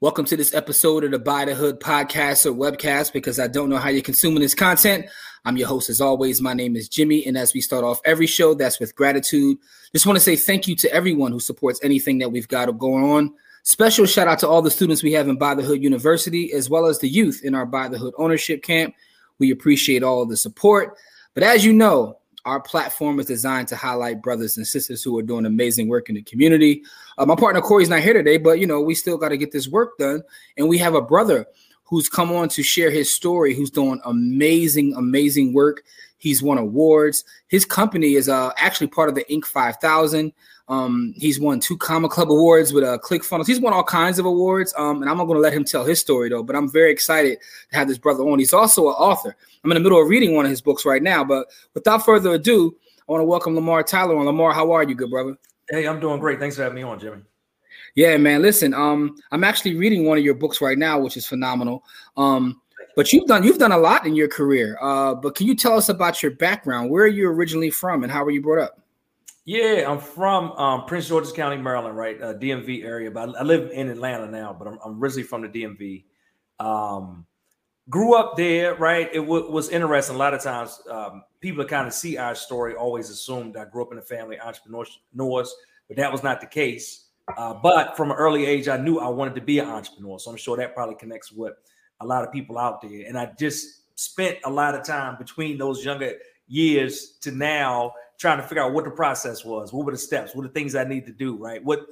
Welcome to this episode of the Buy the Hood podcast or webcast because I don't know how you're consuming this content. I'm your host, as always. My name is Jimmy. And as we start off every show, that's with gratitude. Just want to say thank you to everyone who supports anything that we've got going on. Special shout out to all the students we have in Buy the Hood University, as well as the youth in our Buy the Hood ownership camp. We appreciate all the support. But as you know, our platform is designed to highlight brothers and sisters who are doing amazing work in the community. Uh, my partner Corey's not here today, but you know we still got to get this work done, and we have a brother who's come on to share his story, who's doing amazing, amazing work. He's won awards. His company is uh, actually part of the Inc. 5000. Um, he's won two Comma Club awards with uh, ClickFunnels. He's won all kinds of awards. Um, and I'm not going to let him tell his story though. But I'm very excited to have this brother on. He's also an author. I'm in the middle of reading one of his books right now. But without further ado, I want to welcome Lamar Tyler on. Lamar, how are you, good brother? Hey, I'm doing great. Thanks for having me on, Jimmy. Yeah, man. Listen, um, I'm actually reading one of your books right now, which is phenomenal. Um, but you've done you've done a lot in your career. Uh, but can you tell us about your background? Where are you originally from, and how were you brought up? Yeah, I'm from um, Prince George's County, Maryland, right, uh, DMV area. But I, live in Atlanta now. But I'm, I'm originally from the DMV. Um, grew up there, right? It w- was interesting. A lot of times, um, people that kind of see our story always assumed I grew up in a family of entrepreneurs, but that was not the case. Uh, but from an early age, I knew I wanted to be an entrepreneur. So I'm sure that probably connects with a lot of people out there. And I just spent a lot of time between those younger years to now trying to figure out what the process was, what were the steps, what are the things I need to do, right? What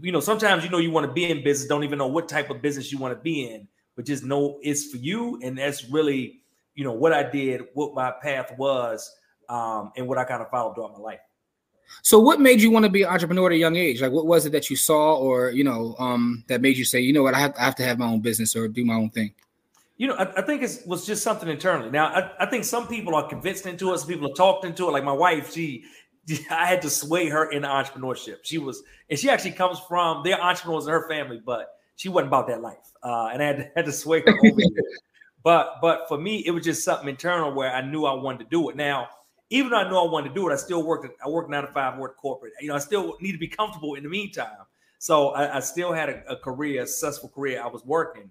you know, sometimes you know you want to be in business, don't even know what type of business you want to be in, but just know it's for you, and that's really you know what I did, what my path was, um, and what I kind of followed throughout my life. So, what made you want to be an entrepreneur at a young age? Like, what was it that you saw, or you know, um, that made you say, you know what, I have, I have to have my own business or do my own thing? You know, I, I think it was just something internally. Now, I, I, think some people are convinced into it. Some people have talked into it. Like my wife, she, I had to sway her into entrepreneurship. She was, and she actually comes from, they're entrepreneurs in her family, but she wasn't about that life. Uh, and I had to, had to sway her over But, but for me, it was just something internal where I knew I wanted to do it. Now, even though I knew I wanted to do it, I still worked. I worked nine to five, worked corporate. You know, I still need to be comfortable in the meantime. So I, I still had a, a career, a successful career. I was working.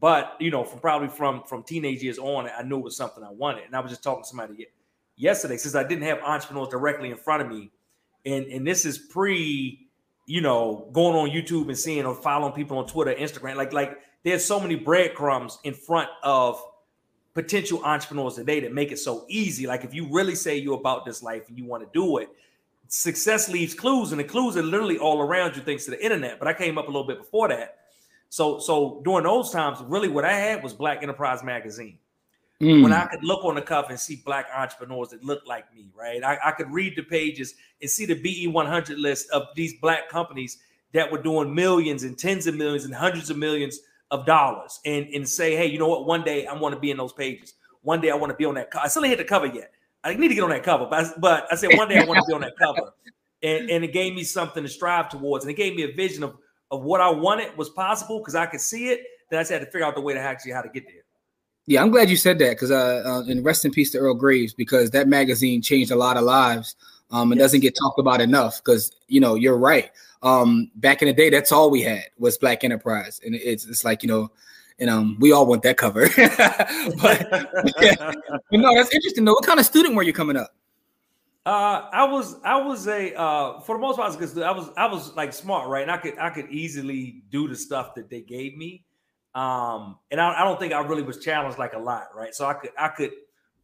But you know, from probably from from teenage years on, I knew it was something I wanted. And I was just talking to somebody yesterday since I didn't have entrepreneurs directly in front of me, and and this is pre, you know, going on YouTube and seeing or following people on Twitter, Instagram. Like like there's so many breadcrumbs in front of potential entrepreneurs today that make it so easy. Like if you really say you're about this life and you want to do it, success leaves clues, and the clues are literally all around you thanks to the internet. But I came up a little bit before that so so during those times, really what I had was Black Enterprise Magazine. Mm. When I could look on the cover and see black entrepreneurs that looked like me, right? I, I could read the pages and see the BE 100 list of these black companies that were doing millions and tens of millions and hundreds of millions of dollars and, and say, hey, you know what? One day I want to be in those pages. One day I want to be on that cover. I still ain't hit the cover yet. I need to get on that cover, but I, but I said one day I want to be on that cover. And, and it gave me something to strive towards. And it gave me a vision of of what I wanted was possible because I could see it. Then I just had to figure out the way to actually how to get there. Yeah, I'm glad you said that because uh, uh, and rest in peace to Earl Graves because that magazine changed a lot of lives. Um, it yes. doesn't get talked about enough because you know you're right. Um, back in the day, that's all we had was Black Enterprise, and it's it's like you know, and um, we all want that cover. but, yeah. but no, that's interesting though. What kind of student were you coming up? Uh, I was I was a uh, for the most part I was, I was I was like smart, right? And I could I could easily do the stuff that they gave me. Um, and I, I don't think I really was challenged like a lot, right? So I could I could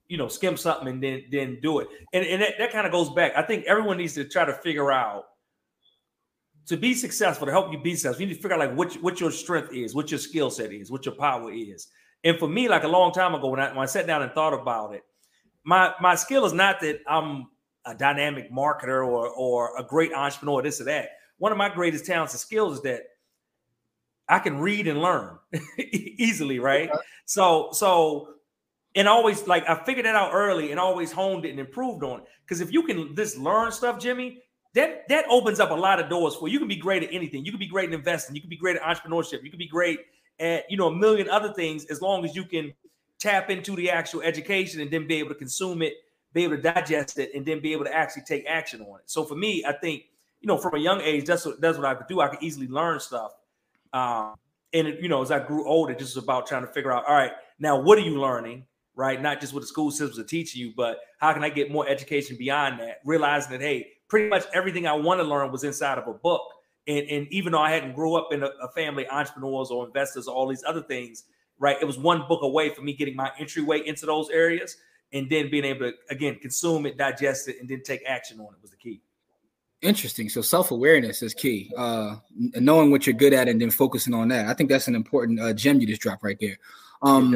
you know skim something and then then do it. And, and that, that kind of goes back. I think everyone needs to try to figure out to be successful, to help you be successful, you need to figure out like what, what your strength is, what your skill set is, what your power is. And for me, like a long time ago, when I when I sat down and thought about it, my my skill is not that I'm a dynamic marketer or or a great entrepreneur, this or that. One of my greatest talents and skills is that I can read and learn easily, right? So, so, and always like I figured that out early and always honed it and improved on it. Because if you can just learn stuff, Jimmy, that that opens up a lot of doors for you. You can be great at anything. You can be great in investing. You can be great at entrepreneurship. You can be great at you know a million other things as long as you can tap into the actual education and then be able to consume it, be able to digest it, and then be able to actually take action on it. So for me, I think you know from a young age, that's what that's what I could do. I could easily learn stuff. Um, and it, you know, as I grew older, just about trying to figure out, all right, now what are you learning? Right, not just what the school systems are teaching you, but how can I get more education beyond that? Realizing that, hey, pretty much everything I want to learn was inside of a book. And, and even though I hadn't grew up in a, a family entrepreneurs or investors or all these other things, right? It was one book away from me getting my entryway into those areas and then being able to again consume it, digest it, and then take action on it was the key. Interesting. So self awareness is key. Uh, knowing what you're good at and then focusing on that. I think that's an important uh, gem you just dropped right there. Um,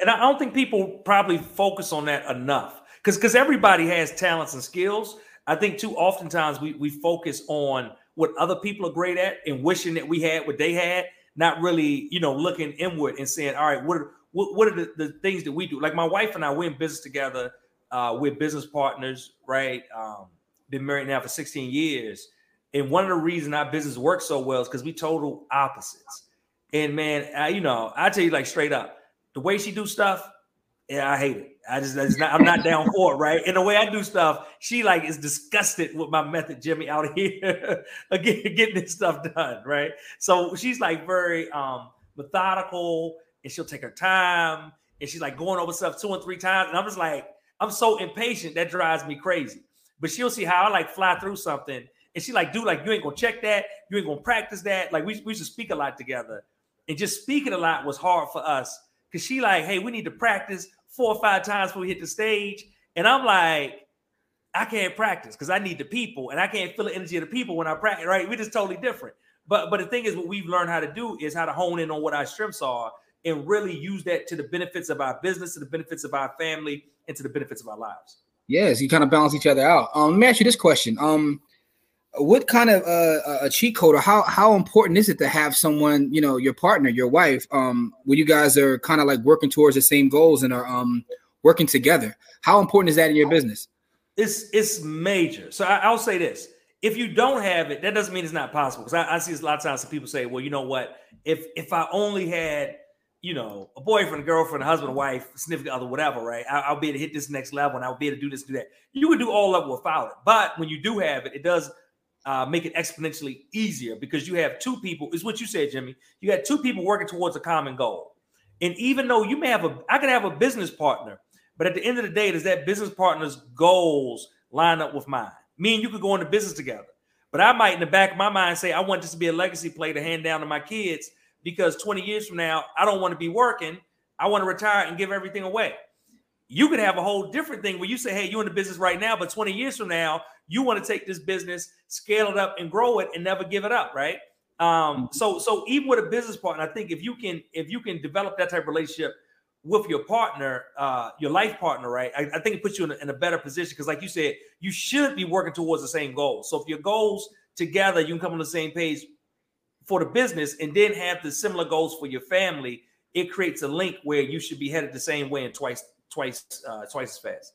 and I don't think people probably focus on that enough because because everybody has talents and skills. I think too oftentimes we we focus on what other people are great at and wishing that we had what they had, not really, you know, looking inward and saying, all right, what are, what, what are the, the things that we do? Like my wife and I, we're in business together. Uh, we're business partners, right? Um, been married now for 16 years. And one of the reasons our business works so well is because we total opposites. And man, I, you know, I tell you like straight up, the way she do stuff, yeah, I hate it. I just, not, I'm not down for it, right? And the way I do stuff, she like is disgusted with my method, Jimmy, out here again getting this stuff done, right? So she's like very um methodical, and she'll take her time, and she's like going over stuff two and three times, and I'm just like, I'm so impatient that drives me crazy. But she'll see how I like fly through something, and she like, dude, like you ain't gonna check that, you ain't gonna practice that. Like we we should speak a lot together, and just speaking a lot was hard for us because she like, hey, we need to practice four or five times before we hit the stage. And I'm like, I can't practice because I need the people and I can't feel the energy of the people when I practice, right? We're just totally different. But but the thing is, what we've learned how to do is how to hone in on what our strengths are and really use that to the benefits of our business, to the benefits of our family, and to the benefits of our lives. Yes, you kind of balance each other out. Um, let me ask you this question. Um, what kind of uh, a cheat code or how how important is it to have someone you know your partner your wife um when you guys are kind of like working towards the same goals and are um working together how important is that in your business it's it's major so I, will say this if you don't have it that doesn't mean it's not possible because I, I see a lot of times some people say well you know what if if i only had you know a boyfriend a girlfriend a husband a wife a significant other whatever right I, will be able to hit this next level and i'll be able to do this do that you would do all it without it but when you do have it it does uh, make it exponentially easier because you have two people. Is what you said, Jimmy. You got two people working towards a common goal. And even though you may have a, I could have a business partner, but at the end of the day, does that business partner's goals line up with mine? Me and you could go into business together, but I might, in the back of my mind, say I want this to be a legacy play to hand down to my kids because 20 years from now, I don't want to be working. I want to retire and give everything away. You could have a whole different thing where you say, "Hey, you're in the business right now, but 20 years from now, you want to take this business, scale it up, and grow it, and never give it up, right? Um, mm-hmm. so so even with a business partner, I think if you can if you can develop that type of relationship with your partner, uh, your life partner, right? I, I think it puts you in a, in a better position because, like you said, you should be working towards the same goal. So if your goals together, you can come on the same page for the business, and then have the similar goals for your family. It creates a link where you should be headed the same way and twice twice uh, twice as fast.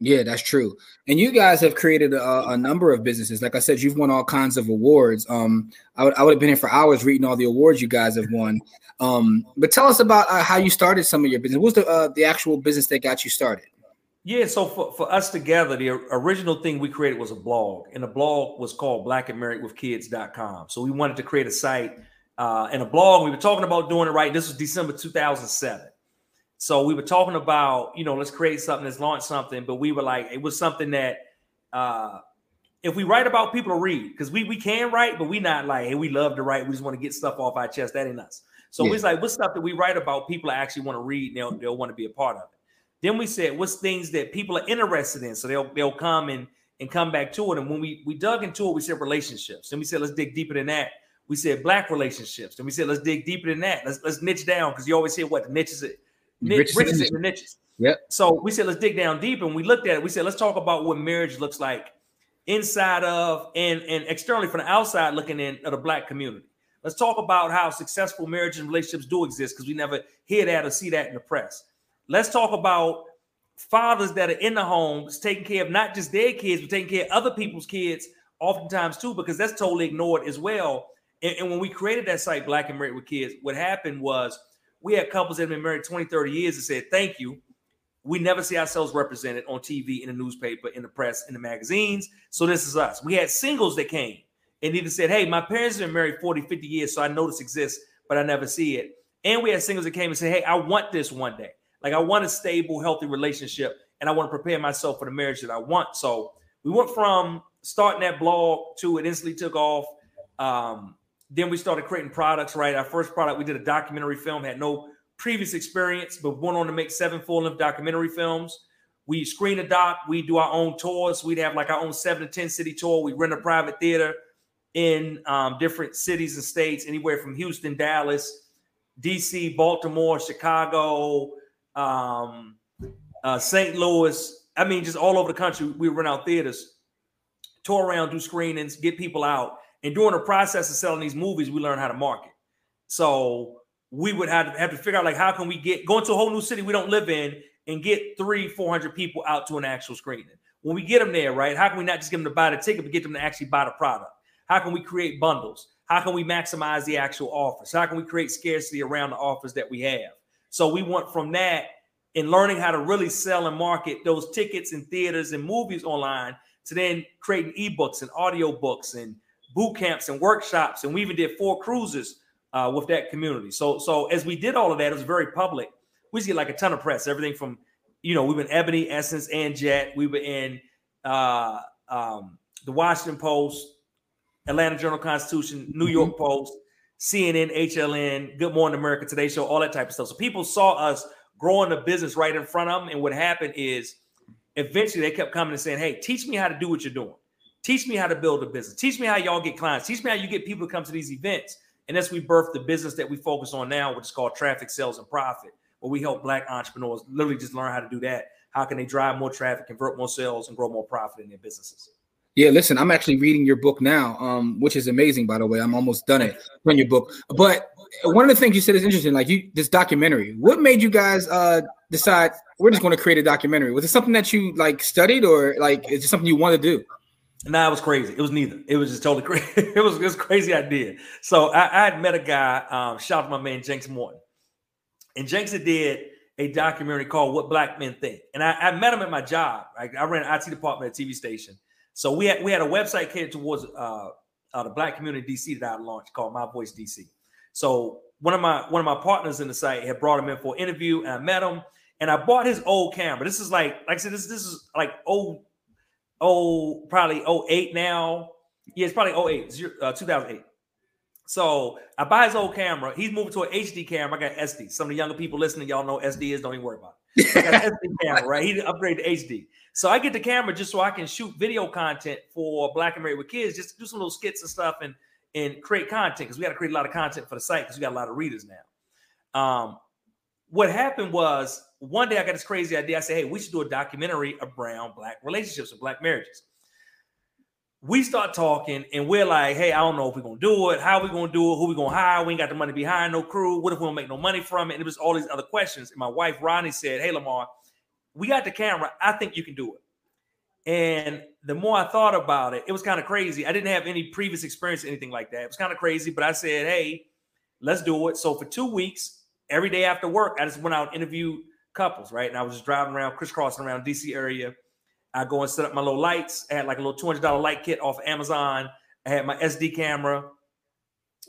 Yeah, that's true. And you guys have created a, a, number of businesses. Like I said, you've won all kinds of awards. Um, I would I would have been here for hours reading all the awards you guys have won. Um, but tell us about uh, how you started some of your business. What's the uh, the actual business that got you started? Yeah, so for, for us together, the original thing we created was a blog, and the blog was called Black and Married with Kids.com. So we wanted to create a site uh, and a blog. We were talking about doing it right. This was December 2007. So we were talking about, you know, let's create something, let's launch something, but we were like, it was something that uh if we write about people to read, because we we can write, but we not like, hey, we love to write, we just want to get stuff off our chest. That ain't us. So yeah. we was like, what's stuff that we write about people actually want to read and they'll, they'll want to be a part of it. Then we said, what's things that people are interested in? So they'll they'll come and and come back to it. And when we we dug into it, we said relationships. And we said, let's dig deeper than that. We said black relationships. And we said, let's dig deeper than that. Let's let's niche down because you always hear what the niches riches, riches in the niches. Yep. So we said, let's dig down deep, and we looked at it. We said, let's talk about what marriage looks like inside of and and externally from the outside looking in of the black community. Let's talk about how successful marriage and relationships do exist because we never hear that or see that in the press. Let's talk about fathers that are in the homes taking care of not just their kids, but taking care of other people's kids, oftentimes too, because that's totally ignored as well. And, and when we created that site, Black and Married with Kids, what happened was we had couples that had been married 20, 30 years and said, Thank you. We never see ourselves represented on TV, in the newspaper, in the press, in the magazines. So this is us. We had singles that came and either said, Hey, my parents have been married 40, 50 years, so I know this exists, but I never see it. And we had singles that came and said, Hey, I want this one day. Like I want a stable, healthy relationship, and I want to prepare myself for the marriage that I want. So we went from starting that blog to it instantly took off. Um, then we started creating products. Right, our first product we did a documentary film, had no previous experience, but went on to make seven full-length documentary films. We screen a doc. We do our own tours. We'd have like our own seven to ten city tour. We rent a private theater in um, different cities and states, anywhere from Houston, Dallas, DC, Baltimore, Chicago, um, uh, St. Louis. I mean, just all over the country. We run out theaters, tour around, do screenings, get people out. And during the process of selling these movies, we learn how to market. So we would have to, have to figure out like how can we get going to a whole new city we don't live in and get three, four hundred people out to an actual screening. When we get them there, right? How can we not just get them to buy the ticket, but get them to actually buy the product? How can we create bundles? How can we maximize the actual offers? How can we create scarcity around the offers that we have? So we went from that and learning how to really sell and market those tickets and theaters and movies online to then creating ebooks and audio books and boot camps and workshops. And we even did four cruises uh, with that community. So, so as we did all of that, it was very public. We just get like a ton of press, everything from, you know, we have been Ebony, Essence, and Jet. We were in uh, um, the Washington Post, Atlanta Journal Constitution, New York mm-hmm. Post, CNN, HLN, Good Morning America, Today Show, all that type of stuff. So people saw us growing the business right in front of them. And what happened is eventually they kept coming and saying, Hey, teach me how to do what you're doing. Teach me how to build a business. Teach me how y'all get clients. Teach me how you get people to come to these events. And as we birthed the business that we focus on now, which is called Traffic Sales and Profit, where we help Black entrepreneurs literally just learn how to do that. How can they drive more traffic, convert more sales, and grow more profit in their businesses? Yeah, listen, I'm actually reading your book now, um, which is amazing, by the way. I'm almost done it on your book. But one of the things you said is interesting, like you this documentary. What made you guys uh decide we're just going to create a documentary? Was it something that you like studied or like is it something you want to do? Nah, it was crazy. It was neither. It was just totally crazy. it was this crazy idea. So I, I, had met a guy, um, shout out to my man Janks Morton. And Janks did a documentary called What Black Men Think. And I, I met him at my job. Like I ran an IT department at TV station. So we had we had a website catered towards uh, uh, the black community DC that I launched called My Voice DC. So one of my one of my partners in the site had brought him in for an interview, and I met him, and I bought his old camera. This is like like I said, this this is like old old probably 08 now. Yeah, it's probably 08, uh, 2008. So I buy his old camera. He's moving to an HD camera. I got SD. Some of the younger people listening, y'all know SD is. Don't even worry about it. I got SD camera, right? He upgraded to HD. So I get the camera just so I can shoot video content for Black and Married with Kids, just do some little skits and stuff and and create content because we got to create a lot of content for the site because we got a lot of readers now. Um, what happened was one day I got this crazy idea. I said, "Hey, we should do a documentary of brown black relationships and black marriages." We start talking, and we're like, "Hey, I don't know if we're gonna do it. How we gonna do it? Who we gonna hire? We ain't got the money behind no crew. What if we don't make no money from it?" And it was all these other questions. And my wife Ronnie said, "Hey, Lamar, we got the camera. I think you can do it. And the more I thought about it, it was kind of crazy. I didn't have any previous experience, or anything like that. It was kind of crazy, but I said, hey, let's do it. So for two weeks, every day after work, I just went out and interviewed couples, right? And I was just driving around, crisscrossing around DC area. I go and set up my little lights. I had like a little $200 light kit off Amazon. I had my SD camera,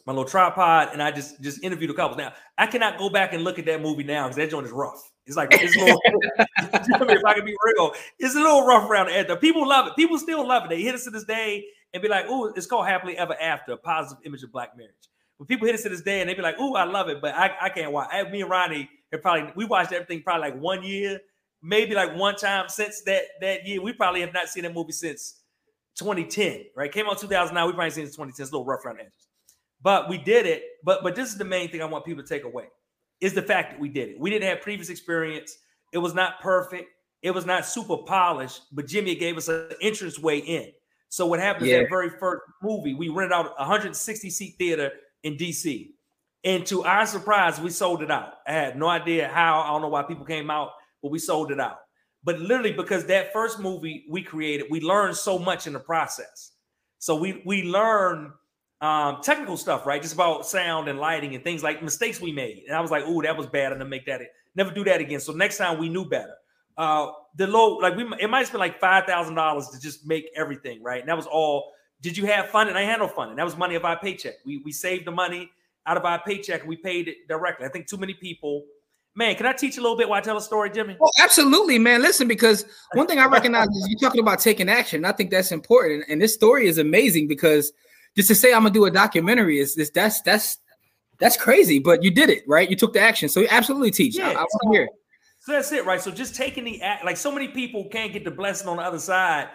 my little tripod, and I just just interviewed a couple. Now I cannot go back and look at that movie now because that joint is rough. It's like it's a little, if I can be real, it's a little rough around the edge. People love it. People still love it. They hit us to this day and be like, "Oh, it's called Happily Ever After," a positive image of black marriage. But people hit us to this day and they be like, "Oh, I love it," but I, I can't watch. I, me and Ronnie have probably we watched everything probably like one year, maybe like one time since that that year. We probably have not seen that movie since 2010. Right? Came out 2009. We probably seen it in 2010. It's a little rough around the edges, but we did it. But but this is the main thing I want people to take away is the fact that we did it. We didn't have previous experience. It was not perfect. It was not super polished, but Jimmy gave us an entrance way in. So what happened yeah. that very first movie, we rented out a 160 seat theater in DC. And to our surprise, we sold it out. I had no idea how. I don't know why people came out, but we sold it out. But literally, because that first movie we created, we learned so much in the process. So we we learned um, technical stuff, right? Just about sound and lighting and things like mistakes we made. And I was like, "Oh, that was bad," and to make that never do that again. So next time we knew better. Uh, the low, like we, it might have been like five thousand dollars to just make everything right. And that was all. Did you have fun? And I had no fun. And that was money of our paycheck. We we saved the money out of our paycheck and we paid it directly. I think too many people. Man, can I teach a little bit while I tell a story, Jimmy? Oh, absolutely, man. Listen, because one thing I recognize is you're talking about taking action. I think that's important. And this story is amazing because just to say I'm gonna do a documentary is this that's that's that's crazy, but you did it, right? You took the action. So you absolutely teach. Yeah, I, I want to hear So that's it, right? So just taking the act, like so many people can't get the blessing on the other side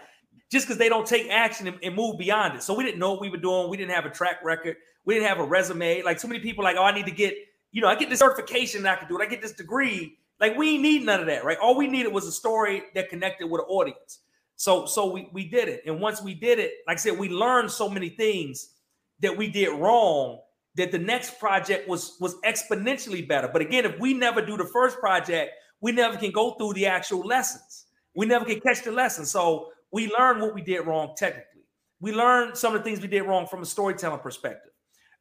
just because they don't take action and, and, move beyond it. So we didn't know what we were doing. We didn't have a track record. We didn't have a resume. Like so many people, like, oh, I need to get, you know, I get this certification I can do it. I get this degree. Like we need none of that, right? All we needed was a story that connected with an audience. So, so we we did it. And once we did it, like I said, we learned so many things that we did wrong that the next project was was exponentially better. But again, if we never do the first project, we never can go through the actual lessons. We never can catch the lesson. So we learned what we did wrong technically. We learned some of the things we did wrong from a storytelling perspective.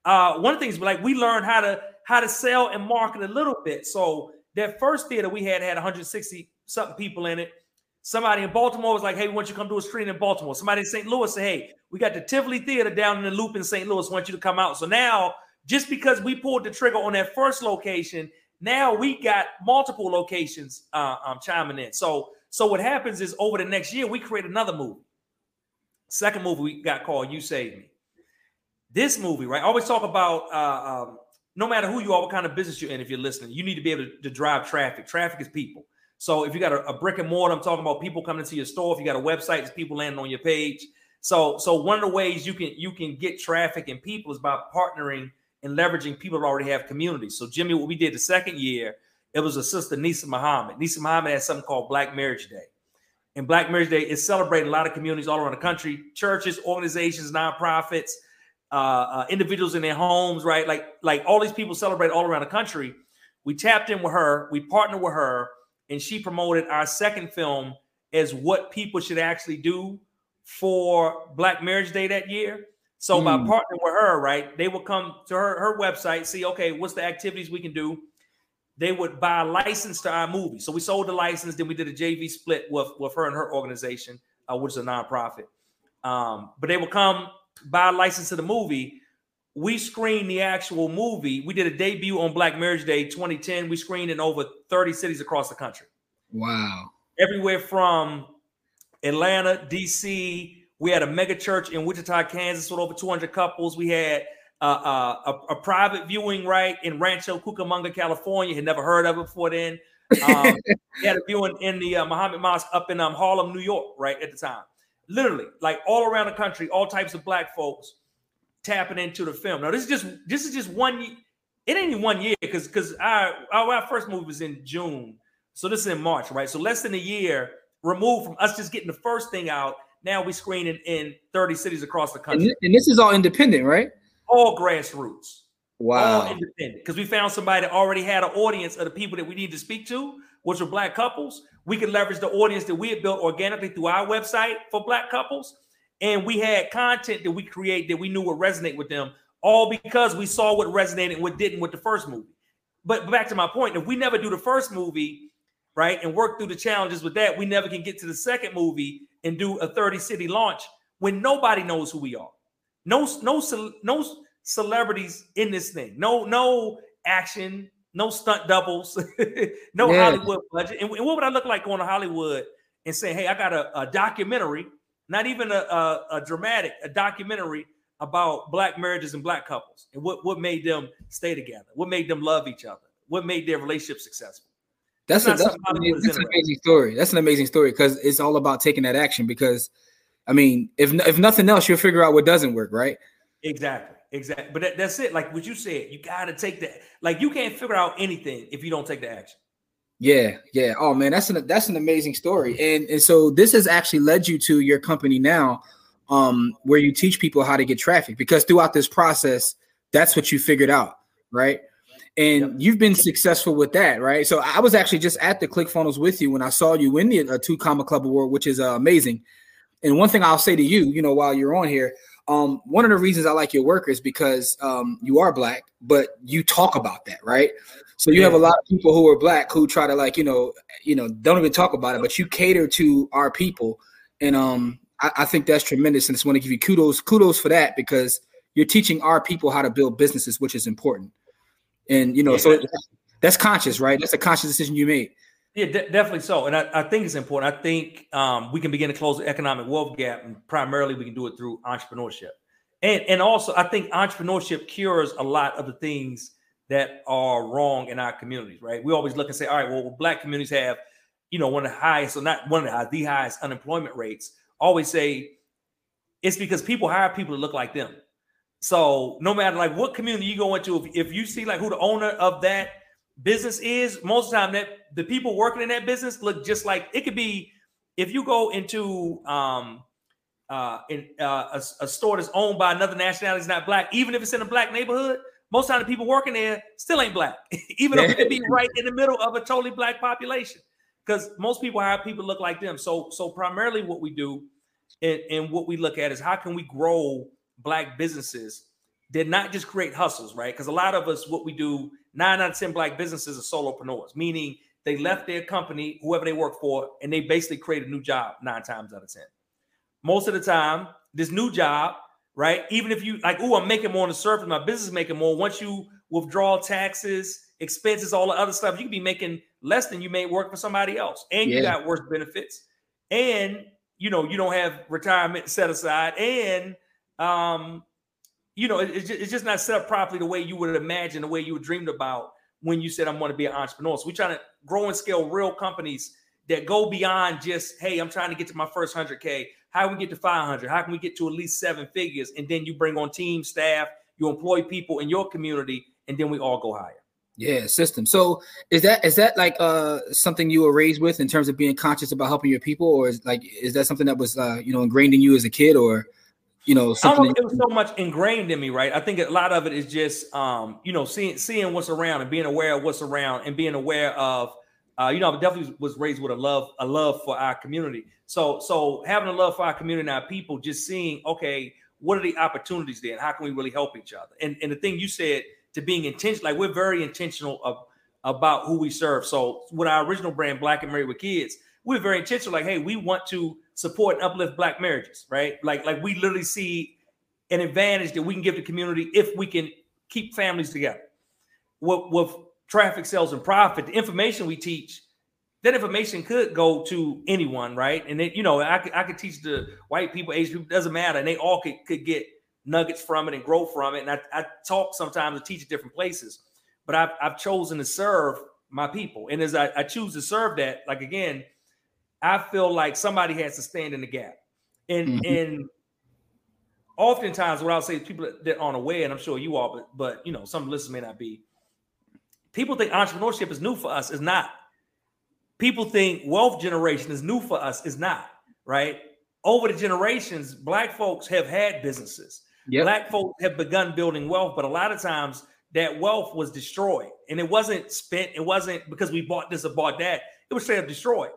Uh, one of the things like we learned how to how to sell and market a little bit. So that first theater we had had 160 something people in it. Somebody in Baltimore was like, "Hey, we want you to come do a screen in Baltimore." Somebody in St. Louis said, "Hey, we got the Tivoli Theater down in the Loop in St. Louis. Want you to come out." So now, just because we pulled the trigger on that first location, now we got multiple locations uh, um, chiming in. So, so what happens is over the next year, we create another movie. Second movie we got called "You Save Me." This movie, right? I always talk about uh, um, no matter who you are, what kind of business you're in, if you're listening, you need to be able to, to drive traffic. Traffic is people. So if you got a, a, brick and mortar, I'm talking about people coming into your store. If you got a website, it's people landing on your page. So so one of the ways you can you can get traffic and people is by partnering and leveraging people that already have communities. So Jimmy, what we did the second year, it was a sister Nisa Muhammad. Nisa Muhammad has something called Black Marriage Day. And Black Marriage Day is celebrating a lot of communities all around the country, churches, organizations, nonprofits, uh, uh, individuals in their homes, right? Like, like all these people celebrate all around the country. We tapped in with her, we partnered with her, and she promoted our second film as what people should actually do for Black Marriage Day that year. So mm. by partnering with her, right, they would come to her her website, see, okay, what's the activities we can do. They would buy a license to our movie. So we sold the license, then we did a JV split with, with her and her organization, uh, which is a nonprofit. Um, but they would come buy a license to the movie. We screened the actual movie. We did a debut on Black Marriage Day 2010. We screened in over 30 cities across the country. Wow. Everywhere from Atlanta, DC. We had a mega church in Wichita, Kansas with over 200 couples. We had uh, uh, a, a, private viewing right in Rancho Cucamonga, California. Had never heard of it before then. Um, we had a viewing in the uh, Muhammad Mosque up in um, Harlem, New York, right at the time. Literally, like all around the country, all types of black folks tapping into the film. Now, this is just this is just one. It ain't even one year because because our, our first movie was in June, so this is in March, right? So less than a year removed from us just getting the first thing out. Now we screening in 30 cities across the country. And this is all independent, right? All grassroots. Wow. All independent. Because we found somebody that already had an audience of the people that we need to speak to, which were black couples. We could leverage the audience that we had built organically through our website for black couples. And we had content that we create that we knew would resonate with them, all because we saw what resonated and what didn't with the first movie. But back to my point, if we never do the first movie, right, and work through the challenges with that, we never can get to the second movie and do a 30 city launch when nobody knows who we are. No, no, no celebrities in this thing. No, no action, no stunt doubles, no yeah. Hollywood budget. And, what would I look like going to Hollywood and say, "Hey, I got a, a documentary, not even a, a, a, dramatic, a documentary about black marriages and black couples, and what what made them stay together, what made them love each other, what made their relationship successful." That's, a, that's, amazing, that's an amazing story. That's an amazing story because it's all about taking that action. Because, I mean, if if nothing else, you'll figure out what doesn't work, right? Exactly, exactly. But that, that's it. Like what you said, you got to take that. Like you can't figure out anything if you don't take the action. Yeah, yeah. Oh man, that's an that's an amazing story. And and so this has actually led you to your company now, um, where you teach people how to get traffic because throughout this process, that's what you figured out, right? And yep. you've been successful with that, right? So I was actually just at the ClickFunnels with you when I saw you win the uh, two comma club award, which is uh, amazing. And one thing I'll say to you, you know, while you're on here, um, one of the reasons I like your work is because um, you are black, but you talk about that, right? So you yeah. have a lot of people who are black who try to like, you know, you know, don't even talk about it, but you cater to our people, and um, I, I think that's tremendous. And I just want to give you kudos, kudos for that because you're teaching our people how to build businesses, which is important. And you know, yeah. so that's conscious, right? That's a conscious decision you made. Yeah, de- definitely so. And I, I, think it's important. I think um, we can begin to close the economic wealth gap, and primarily we can do it through entrepreneurship. And and also, I think entrepreneurship cures a lot of the things that are wrong in our communities. Right? We always look and say, all right, well, black communities have, you know, one of the highest, or not one of the highest, the highest unemployment rates. Always say it's because people hire people to look like them. So no matter like what community you go into, if, if you see like who the owner of that business is, most of the time that the people working in that business look just like it could be if you go into um uh in uh, a, a, store that's owned by another nationality is not black, even if it's in a black neighborhood, most of the people working there still ain't black, even though it could be right in the middle of a totally black population. Because most people hire people look like them. So so primarily what we do and, and what we look at is how can we grow black businesses did not just create hustles, right? Because a lot of us, what we do, nine out of 10 black businesses are solopreneurs, meaning they left their company, whoever they work for, and they basically create a new job nine times out of 10. Most of the time, this new job, right? Even if you like, oh, I'm making more on the surface, my business is making more. Once you withdraw taxes, expenses, all the other stuff, you can be making less than you may work for somebody else. And yeah. you got worse benefits. And you know, you don't have retirement set aside. And um, you know, it, it's, just, it's just not set up properly the way you would imagine, the way you dreamed about when you said I'm going to be an entrepreneur. So we're trying to grow and scale real companies that go beyond just, hey, I'm trying to get to my first 100K. How we get to 500? How can we get to at least seven figures? And then you bring on team, staff, you employ people in your community, and then we all go higher. Yeah, system. So is that is that like uh something you were raised with in terms of being conscious about helping your people, or is like is that something that was uh you know ingrained in you as a kid, or you know, I don't know it was so much ingrained in me, right? I think a lot of it is just, um, you know, seeing seeing what's around and being aware of what's around and being aware of, uh, you know, I definitely was raised with a love a love for our community. So so having a love for our community and our people, just seeing, okay, what are the opportunities there, and how can we really help each other? And and the thing you said to being intentional, like we're very intentional of, about who we serve. So with our original brand, Black and Married with Kids, we're very intentional. Like, hey, we want to support and uplift black marriages, right? Like, like we literally see an advantage that we can give the community if we can keep families together. With, with traffic sales and profit, the information we teach, that information could go to anyone, right? And then, you know, I could I could teach the white people, Asian people, doesn't matter, and they all could, could get nuggets from it and grow from it. And I, I talk sometimes to teach at different places, but I've, I've chosen to serve my people. And as I, I choose to serve that, like again, I feel like somebody has to stand in the gap. And mm-hmm. and oftentimes what I'll say is people that aren't aware, and I'm sure you are, but but you know, some listeners may not be. People think entrepreneurship is new for us, is not. People think wealth generation is new for us, is not, right? Over the generations, black folks have had businesses. Yep. Black folks have begun building wealth, but a lot of times that wealth was destroyed. And it wasn't spent, it wasn't because we bought this or bought that. It was straight up destroyed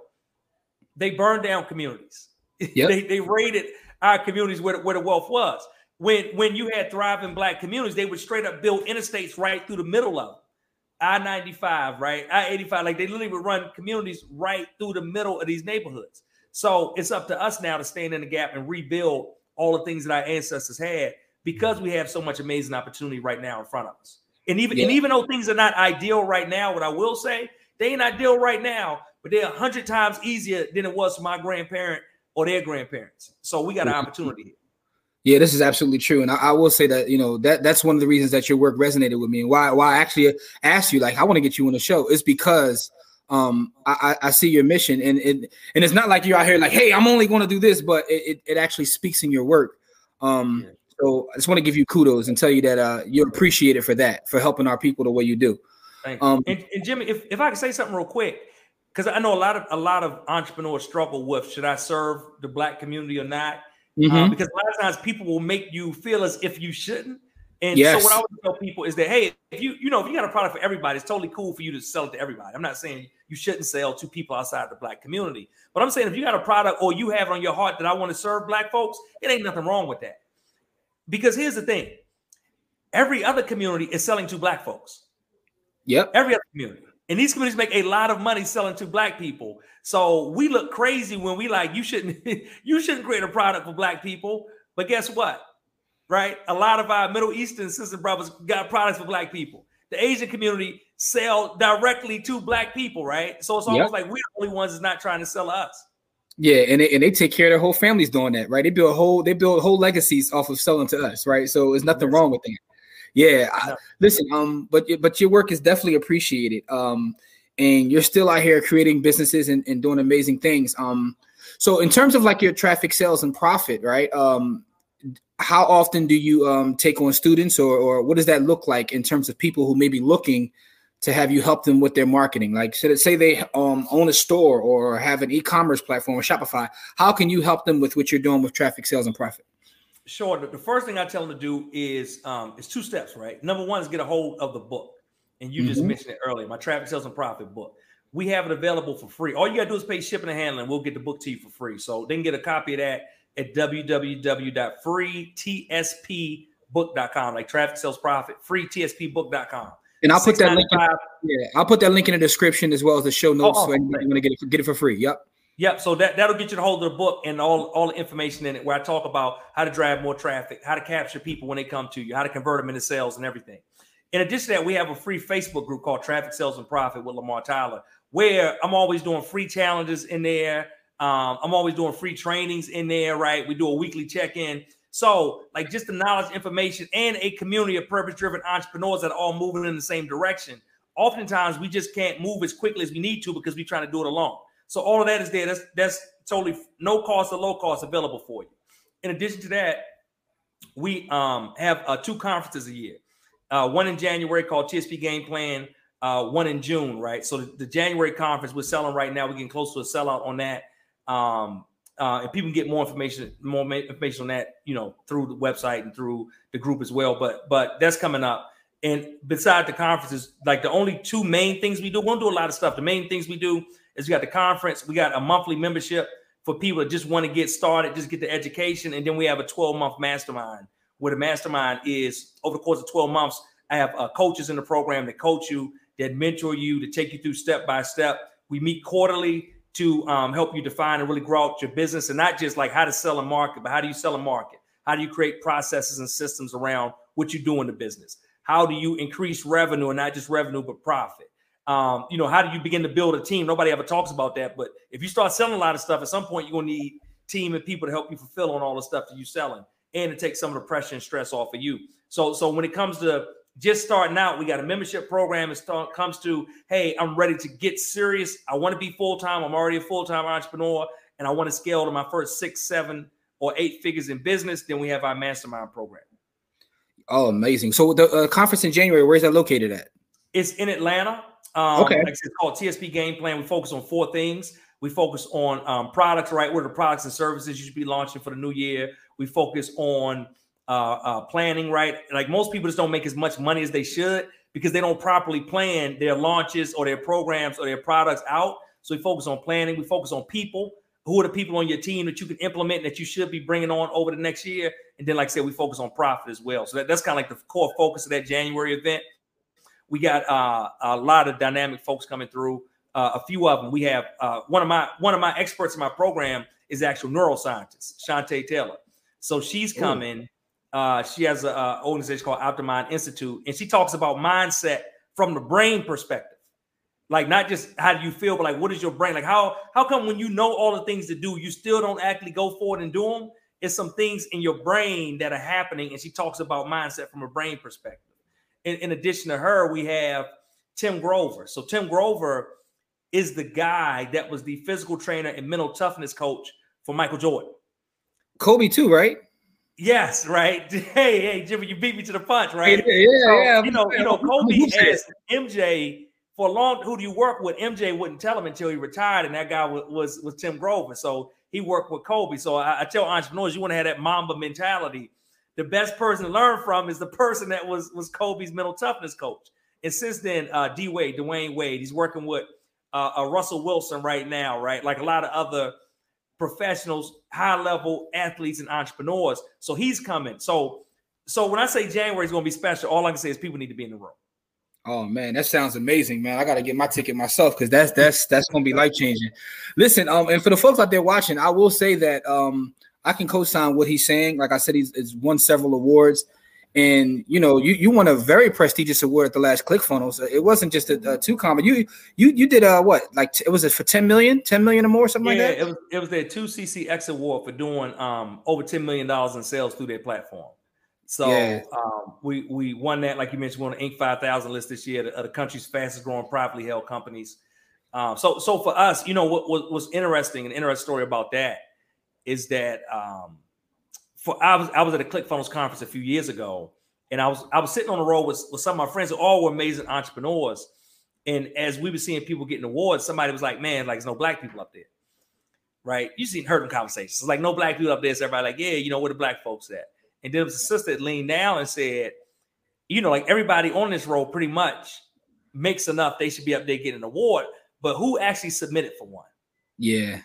they burned down communities. Yep. they, they raided our communities where, where the wealth was. When when you had thriving black communities, they would straight up build interstates right through the middle of them. I 95, right? I 85, like they literally would run communities right through the middle of these neighborhoods. So it's up to us now to stand in the gap and rebuild all the things that our ancestors had because we have so much amazing opportunity right now in front of us. And even yeah. and even though things are not ideal right now, what I will say, they ain't ideal right now, but they're a hundred times easier than it was for my grandparent or their grandparents. So we got an opportunity here. Yeah, this is absolutely true, and I, I, will say that you know that that's one of the reasons that your work resonated with me, and why why I actually asked you like I want to get you on the show is because um I, I see your mission, and it and it's not like you're out here like hey I'm only going to do this, but it, it, it actually speaks in your work. Um, yeah. so I just want to give you kudos and tell you that uh, you're appreciated for that for helping our people the way you do. Um, and, and Jimmy, if, if I can say something real quick, because I know a lot of a lot of entrepreneurs struggle with should I serve the black community or not? Mm-hmm. Um, because a lot of times people will make you feel as if you shouldn't, And yes. so what I would tell people is that hey, if you you know if you got a product for everybody, it's totally cool for you to sell it to everybody. I'm not saying you shouldn't sell to people outside the black community, but I'm saying if you got a product or you have it on your heart that I want to serve black folks, it ain't nothing wrong with that. Because here's the thing: every other community is selling to black folks. Yep. Every other community. And these communities make a lot of money selling to black people. So we look crazy when we like you shouldn't you shouldn't create a product for black people. But guess what? Right? A lot of our Middle Eastern sister brothers got products for black people. The Asian community sell directly to black people, right? So it's almost yep. like we're the only ones that's not trying to sell us. Yeah, and they, and they take care of their whole families doing that, right? They build whole they build whole legacies off of selling to us, right? So there's nothing wrong with that. Yeah, I, listen, um, but but your work is definitely appreciated. Um, and you're still out here creating businesses and, and doing amazing things. Um, so in terms of like your traffic sales and profit, right? Um, how often do you um take on students, or or what does that look like in terms of people who may be looking to have you help them with their marketing? Like, say they um, own a store or have an e-commerce platform or Shopify. How can you help them with what you're doing with traffic sales and profit? Sure. The, first thing I tell them to do is um, it's two steps, right? Number one is get a hold of the book, and you mm-hmm. just mentioned it earlier, my traffic sales and profit book. We have it available for free. All you gotta do is pay shipping and handling. We'll get the book to you for free. So they can get a copy of that at www.freetspbook.com, like traffic sales profit, freetspbook.com. And I'll put that link. In, yeah, I'll put that link in the description as well as the show notes. Oh, so anybody want to get it, get it for free. Yep. Yep. So that, that'll get you the hold of the book and all, all the information in it where I talk about how to drive more traffic, how to capture people when they come to you, how to convert them into sales and everything. In addition to that, we have a free Facebook group called Traffic Sales and Profit with Lamar Tyler, where I'm always doing free challenges in there. Um, I'm always doing free trainings in there, right? We do a weekly check-in. So, like just the knowledge, information, and a community of purpose-driven entrepreneurs that are all moving in the same direction. Oftentimes, we just can't move as quickly as we need to because we're trying to do it alone. So all of that is there. That's that's totally no cost or low cost available for you. In addition to that, we um, have uh, two conferences a year. Uh, one in January called TSP Game Plan. Uh, one in June, right? So the, the, January conference we're selling right now. We're getting close to a sellout on that. Um, uh, and people can get more information, more information on that, you know, through the website and through the group as well. But but that's coming up. And beside the conferences, like the only two main things we do, we don't do a lot of stuff. The main things we do is we got the conference, we got a monthly membership for people that just want to get started, just get the education, and then we have a 12 month mastermind where the mastermind is over the course of 12 months. I have uh, coaches in the program that coach you, that mentor you, to take you through step by step. We meet quarterly to um, help you define and really grow out your business, and not just like how to sell a market, but how do you sell a market? How do you create processes and systems around what you do in the business? How do you increase revenue and not just revenue but profit? Um, you know, how do you begin to build a team? Nobody ever talks about that. But if you start selling a lot of stuff, at some point you're gonna need team and people to help you fulfill on all the stuff that you're selling and to take some of the pressure and stress off of you. So, so when it comes to just starting out, we got a membership program. It start, comes to, hey, I'm ready to get serious. I want to be full time. I'm already a full time entrepreneur, and I want to scale to my first six, seven, or eight figures in business. Then we have our mastermind program. Oh, amazing! So the uh, conference in January, where's that located at? It's in Atlanta. Um, okay. Like it's called TSP Game Plan. We focus on four things. We focus on um, products, right? What are the products and services you should be launching for the new year? We focus on uh, uh, planning, right? Like most people just don't make as much money as they should because they don't properly plan their launches or their programs or their products out. So we focus on planning. We focus on people. Who are the people on your team that you can implement that you should be bringing on over the next year? And then, like I said, we focus on profit as well. So that, that's kind of like the core focus of that January event. We got uh, a lot of dynamic folks coming through. Uh, a few of them. We have uh, one of my one of my experts in my program is actual neuroscientist, Shantae Taylor. So she's coming. Uh, she has an organization called Optimind Institute, and she talks about mindset from the brain perspective. Like not just how do you feel, but like what is your brain like? How how come when you know all the things to do, you still don't actually go forward and do them? It's some things in your brain that are happening, and she talks about mindset from a brain perspective in, in addition to her, we have Tim Grover. So Tim Grover is the guy that was the physical trainer and mental toughness coach for Michael Jordan. Kobe too, right? Yes, right. Hey, hey, Jimmy, you beat me to the punch, right? Yeah, yeah. So, yeah you know, you know, Kobe asked MJ for a long. Who do you work with? MJ wouldn't tell him until he retired, and that guy was was, was Tim Grover. So he worked with Kobe. So I, I tell entrepreneurs, you want to have that Mamba mentality the best person to learn from is the person that was was Kobe's mental toughness coach. And since then, uh, D Wade, Dwyane Wade, he's working with uh, uh, Russell Wilson right now, right? Like a lot of other professionals, high level athletes and entrepreneurs. So he's coming. So so when I say January is going to be special, all I can say is people need to be in the room. Oh man, that sounds amazing, man. I gotta get my ticket myself because that's that's that's gonna be life changing. Listen, um, and for the folks out there watching, I will say that um I can co-sign what he's saying. Like I said, he's, he's won several awards. And you know, you, you won a very prestigious award at the last ClickFunnels. It wasn't just a, a two comma. You you you did a what? Like it was it for 10 million, 10 million or more, something yeah, like that? It was it was their two CCX award for doing um over 10 million dollars in sales through their platform. So yeah. um, we we won that, like you mentioned, we on the Inc. 5000 list this year of the country's fastest growing privately held companies. Um, so so for us, you know what, what was interesting, an interesting story about that is that um, for I was I was at a ClickFunnels conference a few years ago, and I was I was sitting on the road with, with some of my friends who all were amazing entrepreneurs. And as we were seeing people getting awards, somebody was like, "Man, like there's no black people up there." Right? You seen heard in conversations. It's like no black people up there. So everybody like, yeah, you know, where the black folks at? And then there was a sister that leaned down and said, you know, like everybody on this road pretty much makes enough, they should be up there getting an award. But who actually submitted for one? Yeah.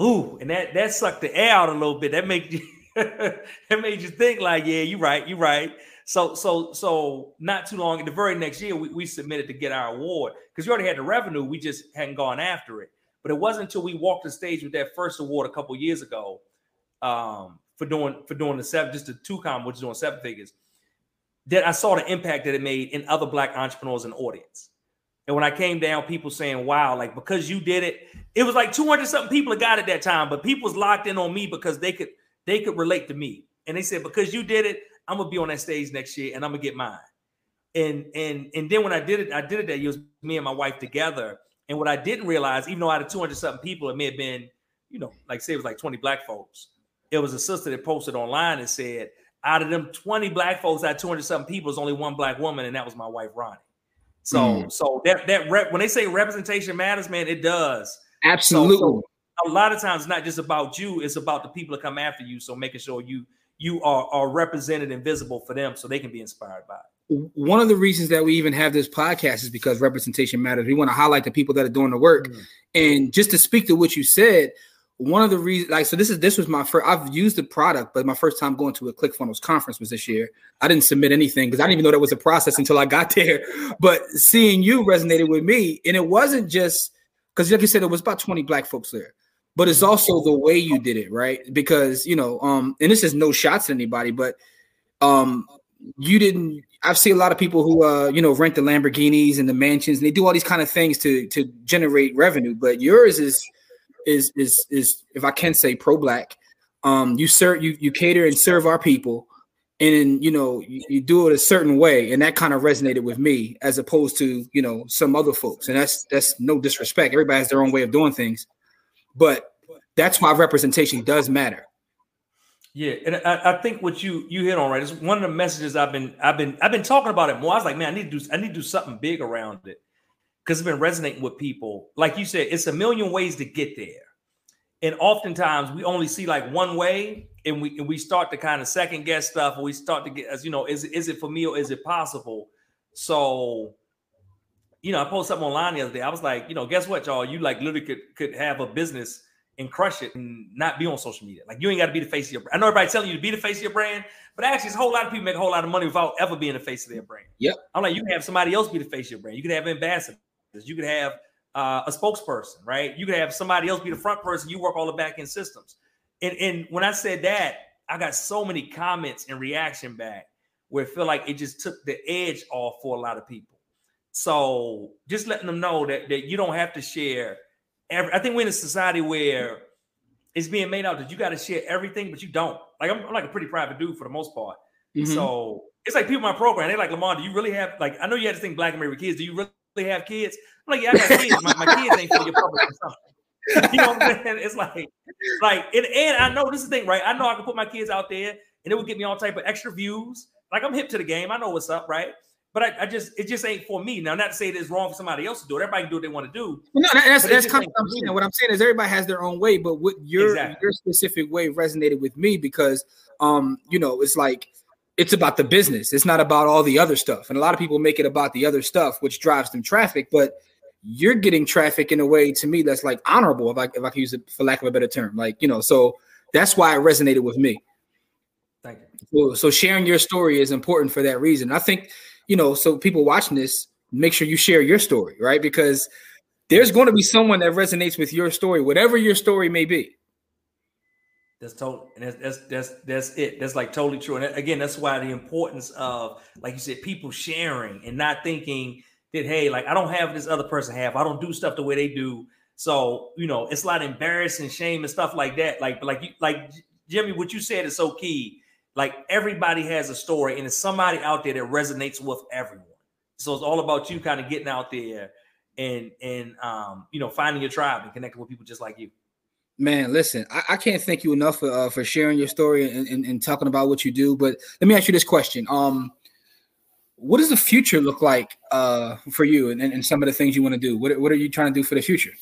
Ooh, and that that sucked the air out a little bit. That made you that made you think like, yeah, you're right, you're right. So so so not too long, the very next year, we, we submitted to get our award because we already had the revenue, we just hadn't gone after it. But it wasn't until we walked the stage with that first award a couple years ago um, for doing for doing the seven, just the two com, which is doing seven figures, that I saw the impact that it made in other black entrepreneurs and audience. And when I came down, people saying, "Wow, like because you did it." It was like 200 something people that got it that time, but people was locked in on me because they could they could relate to me. And they said, "Because you did it, I'm gonna be on that stage next year, and I'm gonna get mine." And and and then when I did it, I did it that year. It was me and my wife together. And what I didn't realize, even though out of 200 something people, it may have been, you know, like say it was like 20 black folks. It was a sister that posted online and said, out of them 20 black folks, out 200 something people, there's only one black woman, and that was my wife, Ronnie. So, mm. so that that rep, when they say representation matters, man, it does. Absolutely. So, so a lot of times, it's not just about you; it's about the people that come after you. So, making sure you you are are represented and visible for them, so they can be inspired by it. One of the reasons that we even have this podcast is because representation matters. We want to highlight the people that are doing the work, mm. and just to speak to what you said, one of the reasons like so this is this was my first i've used the product but my first time going to a clickfunnels conference was this year. I didn't submit anything because i didn't even know that was a process until i got there. But seeing you resonated with me and it wasn't just because like you said it was about 20 black folks there but it's also the way you did it right? Because you know um and this is no shots at anybody but um you didn't i've seen a lot of people who uh you know rent the lamborghinis and the mansions and they do all these kind of things to to generate revenue but yours is is is is if I can say pro black. Um, you serve you you cater and serve our people, and you know you, you do it a certain way, and that kind of resonated with me as opposed to you know some other folks, and that's that's no disrespect. Everybody has their own way of doing things, but that's why representation does matter. Yeah, and I, I, think what you you hit on right is one of the messages I've been I've been I've been talking about it more. I was like, man, I need to do I need to do something big around it because it's been resonating with people. Like you said, it's a million ways to get there. And oftentimes we only see like one way and we and we start to kind of second guess stuff or we start to get as you know, is, is it for me or is it possible? So, you know, I posted something online the other day. I was like, you know, guess what, y'all? You like literally could could have a business and crush it and not be on social media. Like you ain't got to be the face of your brand. I know everybody's telling you to be the face of your brand, but actually, a whole lot of people make a whole lot of money without ever being the face of their brand. Yep. I'm like, you can have somebody else be the face of your brand. You can have ambassadors. You could have uh, a spokesperson, right? You could have somebody else be the front person. You work all the back end systems. And, and when I said that, I got so many comments and reaction back where it feel like it just took the edge off for a lot of people. So just letting them know that, that you don't have to share. Every, I think we're in a society where it's being made out that you got to share everything, but you don't. Like I'm, I'm, like a pretty private dude for the most part. Mm-hmm. So it's like people in my program, they're like Lamar. Do you really have like? I know you had to think black and married kids. Do you really have kids. I'm like, yeah, I got kids. My, my kids ain't for your public consumption. You know what I'm saying? It's like, like, and, and I know this is the thing, right? I know I can put my kids out there and it would get me all type of extra views. Like I'm hip to the game. I know what's up, right? but I, I, just it just ain't for me. Now, not to say it is wrong for somebody else to do it. Everybody can do what they want to do. No, that's that's kind of what I'm saying. What I'm saying is everybody has their own way, but what your exactly. your specific way resonated with me because um, you know, it's like it's about the business. It's not about all the other stuff. And a lot of people make it about the other stuff, which drives them traffic, but you're getting traffic in a way to me that's like honorable, if I if I can use it for lack of a better term. Like, you know, so that's why it resonated with me. Thank you. So, so sharing your story is important for that reason. I think, you know, so people watching this, make sure you share your story, right? Because there's going to be someone that resonates with your story, whatever your story may be. That's total, and that's, that's that's that's it. That's like totally true. And again, that's why the importance of, like you said, people sharing and not thinking that hey, like I don't have this other person have. I don't do stuff the way they do. So you know, it's a lot of embarrassing, shame, and stuff like that. Like, like you, like Jimmy, what you said is so key. Like everybody has a story, and it's somebody out there that resonates with everyone. So it's all about you kind of getting out there and and um, you know finding your tribe and connecting with people just like you. Man, listen, I, I can't thank you enough for, uh, for sharing your story and, and, and, talking about what you do. But let me ask you this question: um, What does the future look like uh, for you and, and, some of the things you want to do? What, what are you trying to do for the future?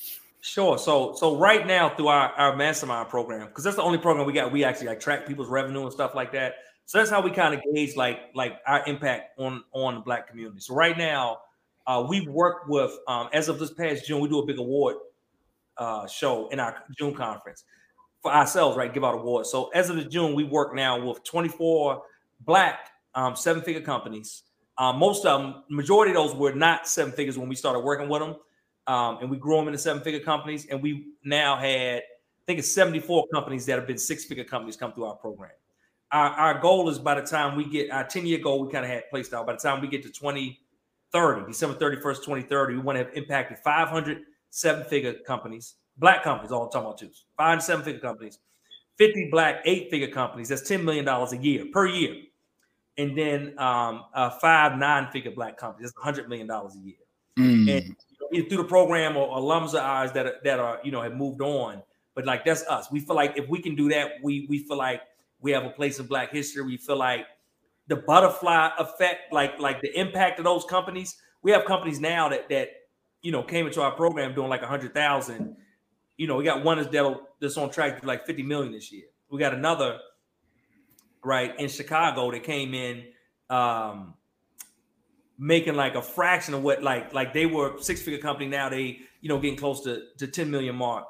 Sure. So so right now through our, our mastermind program, because that's the only program we got, we actually like track people's revenue and stuff like that. So that's how we kind of gauge like like our impact on on the black community. So right now, uh, we work with um, as of this past June, we do a big award uh, show in our June conference for ourselves, right? Give out awards. So as of the June, we work now with 24 black um, seven figure companies. Um, most of them, majority of those were not seven figures when we started working with them um, and we grew them into seven figure companies. And we now had, I think it's 74 companies that have been six figure companies come through our program. Our, our goal is by the time we get our 10 year goal, we kind of had placed out. By the time we get to 2030, December 31st, 2030, we want to have impacted 500 seven figure companies, black companies, all I'm talking about too, five seven figure companies, 50 black eight figure companies. That's $10 million a year per year. And then um, uh, five nine figure black companies. That's $100 million a year. Mm. And either through the program or alums of ours that are, that are you know have moved on. But like that's us. We feel like if we can do that, we we feel like we have a place in Black history. We feel like the butterfly effect, like like the impact of those companies. We have companies now that that you know came into our program doing like a hundred thousand. You know, we got one that's that's on track to like fifty million this year. We got another right in Chicago that came in um, making like a fraction of what like like they were six figure company now they you know getting close to to 10 million mark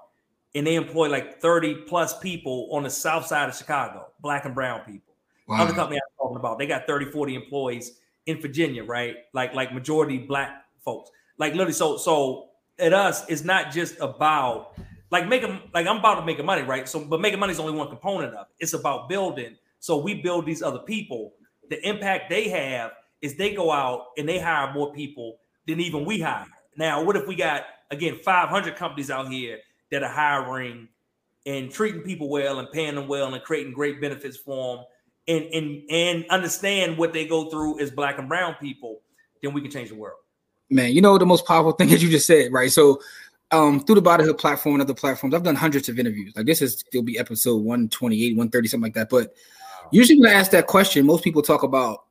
and they employ like 30 plus people on the south side of chicago black and brown people wow. other company i'm talking about they got 30 40 employees in virginia right like like majority black folks like literally so so at us it's not just about like making like i'm about to make money right so but making money is only one component of it it's about building so we build these other people the impact they have is they go out and they hire more people than even we hire. Now, what if we got again 500 companies out here that are hiring and treating people well and paying them well and creating great benefits for them and and and understand what they go through as black and brown people, then we can change the world. Man, you know the most powerful thing that you just said, right? So um through the Buy The Hood platform and other platforms, I've done hundreds of interviews. Like this is still be episode 128, 130, something like that. But usually when I ask that question, most people talk about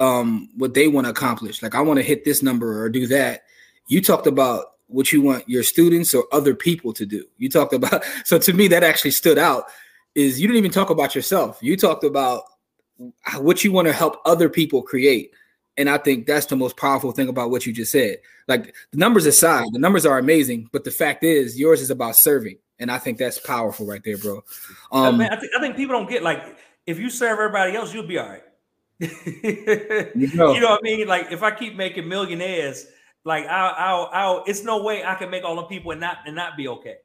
um what they want to accomplish. Like I want to hit this number or do that. You talked about what you want your students or other people to do. You talked about so to me that actually stood out is you didn't even talk about yourself. You talked about what you want to help other people create. And I think that's the most powerful thing about what you just said. Like the numbers aside, the numbers are amazing, but the fact is yours is about serving. And I think that's powerful right there, bro. Um, Man, I, th- I think people don't get like if you serve everybody else, you'll be all right you, know. you know what I mean? Like if I keep making millionaires, like I'll, I'll, I'll, it's no way I can make all the people and not and not be okay.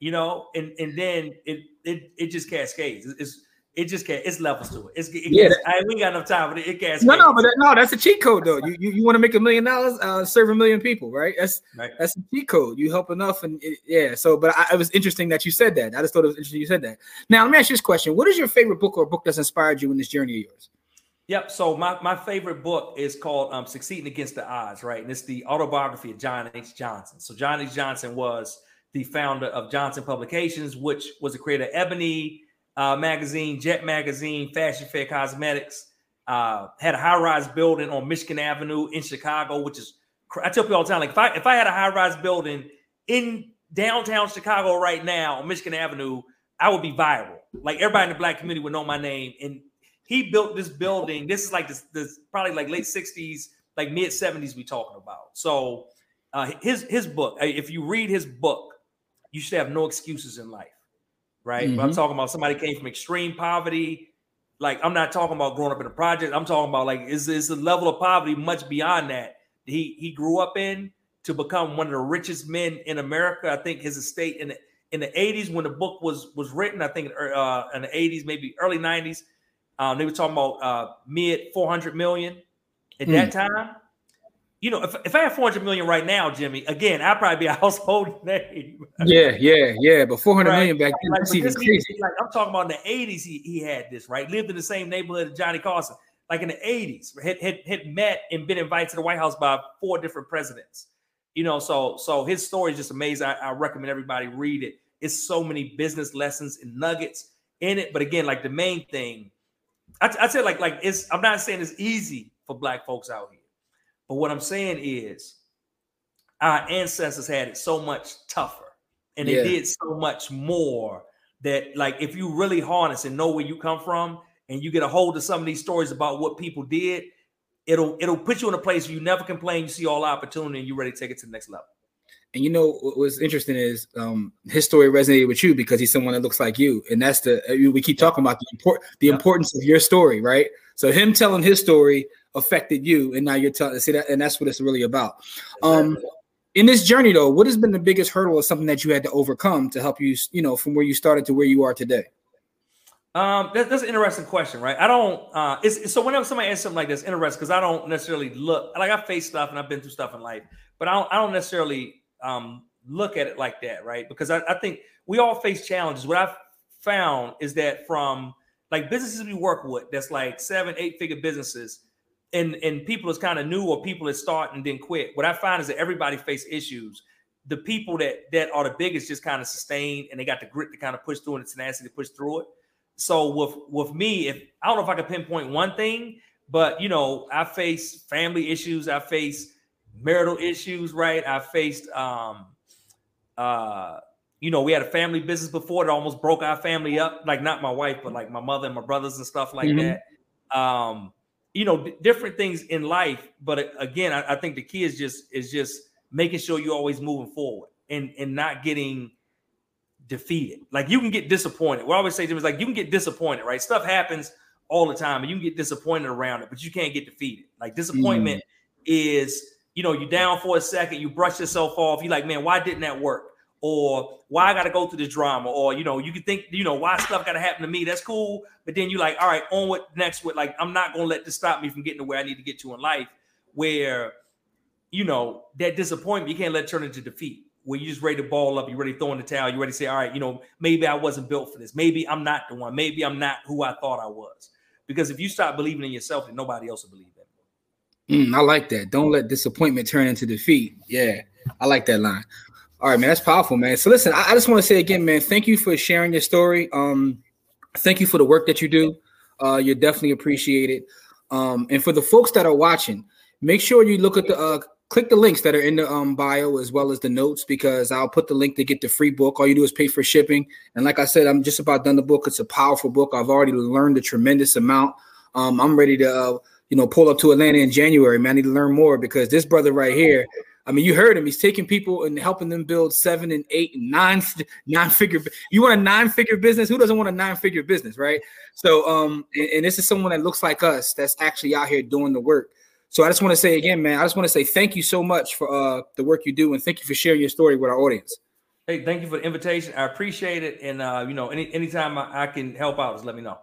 You know, and and then it it it just cascades. It's it just can't. It's levels to it. It's it yeah. I we got enough time, but it, it cascades. No, no, but that, no, that's a cheat code though. You you, you want to make a million dollars, uh, serve a million people, right? That's right. that's a cheat code. You help enough, and it, yeah. So, but I, it was interesting that you said that. I just thought it was interesting you said that. Now, let me ask you this question: What is your favorite book or book that's inspired you in this journey of yours? Yep. So my, my favorite book is called um, Succeeding Against the Odds, right? And it's the autobiography of John H. Johnson. So John H. Johnson was the founder of Johnson Publications, which was the creator of Ebony uh, magazine, Jet magazine, Fashion Fair Cosmetics, uh, had a high rise building on Michigan Avenue in Chicago, which is I tell people all the time, like if I if I had a high rise building in downtown Chicago right now on Michigan Avenue, I would be viral. Like everybody in the black community would know my name. And he built this building. This is like this, this probably like late 60s, like mid 70s we talking about. So uh, his his book, if you read his book, you should have no excuses in life. Right. Mm-hmm. I'm talking about somebody came from extreme poverty. Like I'm not talking about growing up in a project. I'm talking about like is is the level of poverty much beyond that he he grew up in to become one of the richest men in America. I think his estate in the in the 80s when the book was was written, I think uh, in the 80s, maybe early 90s, um, they were talking about uh, mid 400 million at mm. that time. You know, if, if I had 400 million right now, Jimmy, again, I'd probably be a household name. yeah, yeah, yeah. But 400 right? million back then, like, that's even crazy. Like, I'm talking about in the 80s, he, he had this, right? Lived in the same neighborhood as Johnny Carson, like in the 80s, had, had, had met and been invited to the White House by four different presidents. You know, so so his story is just amazing. I, I recommend everybody read it. It's so many business lessons and nuggets in it. But again, like the main thing, I, I say like like it's. I'm not saying it's easy for black folks out here, but what I'm saying is our ancestors had it so much tougher, and they yeah. did so much more that like if you really harness and know where you come from, and you get a hold of some of these stories about what people did, it'll it'll put you in a place where you never complain. You see all opportunity, and you're ready to take it to the next level. And you know what's interesting is um, his story resonated with you because he's someone that looks like you, and that's the uh, we keep talking about the import the yeah. importance of your story, right? So him telling his story affected you, and now you're telling see that, and that's what it's really about. Um, in this journey, though, what has been the biggest hurdle or something that you had to overcome to help you, you know, from where you started to where you are today? Um, that, that's an interesting question, right? I don't. Uh, it's, so whenever somebody asks something like this, interesting because I don't necessarily look like I face stuff and I've been through stuff in life, but I don't. I don't necessarily um, look at it like that, right? Because I, I think we all face challenges. What I've found is that from like businesses we work with, that's like seven, eight figure businesses, and and people is kind of new or people that start and then quit. What I find is that everybody face issues. The people that that are the biggest just kind of sustain and they got the grit to kind of push through and the tenacity to push through it. So with with me, if I don't know if I can pinpoint one thing, but you know, I face family issues, I face marital issues, right? I faced um uh you know, we had a family business before that almost broke our family up, like not my wife, but like my mother and my brothers and stuff like mm-hmm. that. Um, you know, d- different things in life. But again, I, I, think the key is just is just making sure you're always moving forward and and not getting defeated. Like you can get disappointed. What I always say to them is like you can get disappointed, right? Stuff happens all the time, and you can get disappointed around it, but you can't get defeated. Like disappointment mm. is you know, you're down for a second, you brush yourself off. You're like, man, why didn't that work? Or why I got to go through this drama? Or, you know, you can think, you know, why stuff got to happen to me. That's cool. But then you're like, all right, on with next with like, I'm not to let this stop me from getting to where I need to get to in life. Where, you know, that disappointment, you can't let it turn into defeat where you just ready to ball up, you're ready to throw in the towel, you're ready to say, all right, you know, maybe I wasn't built for this. Maybe I'm not the one. Maybe I'm not who I thought I was. Because if you stop believing in yourself, then nobody else will believe in Mm, I like that. Don't let disappointment turn into defeat. Yeah, I like that line. All right, man, that's powerful, man. So listen, I, I just want to say again, man, thank you for sharing your story. Um, thank you for the work that you do. Uh, you're definitely appreciated. Um, and for the folks that are watching, make sure you look at the uh, click the links that are in the um, bio as well as the notes because I'll put the link to get the free book. All you do is pay for shipping. And like I said, I'm just about done the book. It's a powerful book. I've already learned a tremendous amount. Um, I'm ready to uh, you know, pull up to Atlanta in January, man. I need to learn more because this brother right here, I mean, you heard him. He's taking people and helping them build seven and eight and nine nine figure. You want a nine figure business? Who doesn't want a nine figure business, right? So, um, and, and this is someone that looks like us that's actually out here doing the work. So I just want to say again, man, I just want to say thank you so much for uh, the work you do and thank you for sharing your story with our audience. Hey, thank you for the invitation. I appreciate it. And uh, you know, any anytime I, I can help out, just let me know.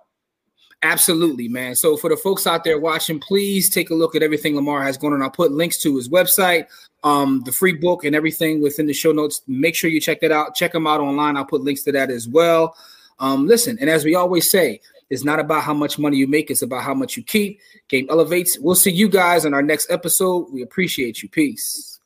Absolutely, man. So for the folks out there watching, please take a look at everything Lamar has going on. I'll put links to his website, um, the free book, and everything within the show notes. Make sure you check that out. Check them out online. I'll put links to that as well. Um, listen, and as we always say, it's not about how much money you make, it's about how much you keep. Game elevates. We'll see you guys on our next episode. We appreciate you. Peace.